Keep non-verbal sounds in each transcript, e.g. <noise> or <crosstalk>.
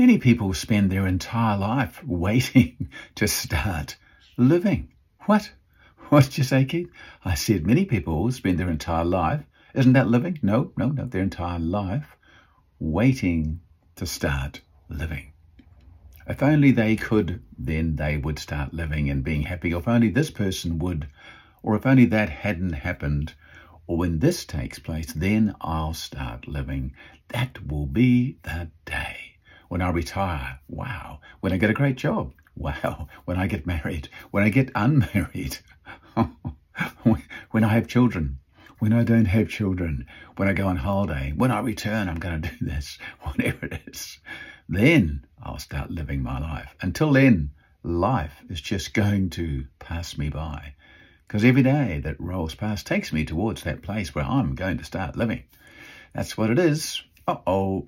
Many people spend their entire life waiting <laughs> to start living. What? What did you say, Keith? I said many people spend their entire life. Isn't that living? No, no, no. Their entire life waiting to start living. If only they could, then they would start living and being happy. If only this person would, or if only that hadn't happened, or when this takes place, then I'll start living. That will be the day. When I retire, wow. When I get a great job, <laughs> wow. When I get married, when I get <laughs> unmarried, when I have children, when I don't have children, when I go on holiday, when I return, I'm going <laughs> to do this, whatever it is. Then I'll start living my life. Until then, life is just going to pass me by. Because every day that rolls past takes me towards that place where I'm going to start living. That's what it is. Uh oh.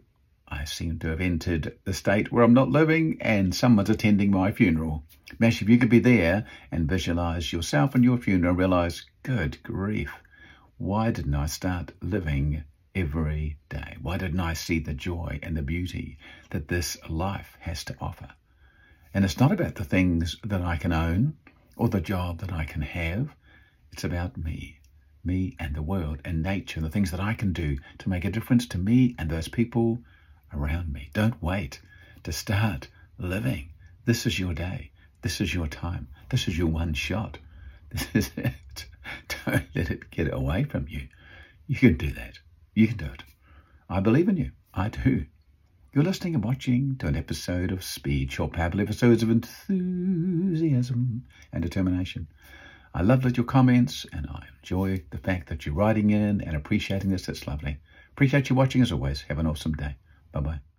I seem to have entered the state where I'm not living and someone's attending my funeral. Mesh, if you could be there and visualize yourself and your funeral realize, good grief, why didn't I start living every day? Why didn't I see the joy and the beauty that this life has to offer? And it's not about the things that I can own or the job that I can have. It's about me, me and the world and nature, and the things that I can do to make a difference to me and those people around me. Don't wait to start living. This is your day. This is your time. This is your one shot. <laughs> This is it. Don't let it get away from you. You can do that. You can do it. I believe in you. I do. You're listening and watching to an episode of Speed, short powerful episodes of enthusiasm and determination. I love that your comments and I enjoy the fact that you're writing in and appreciating this. It's lovely. Appreciate you watching as always. Have an awesome day. Bye bye.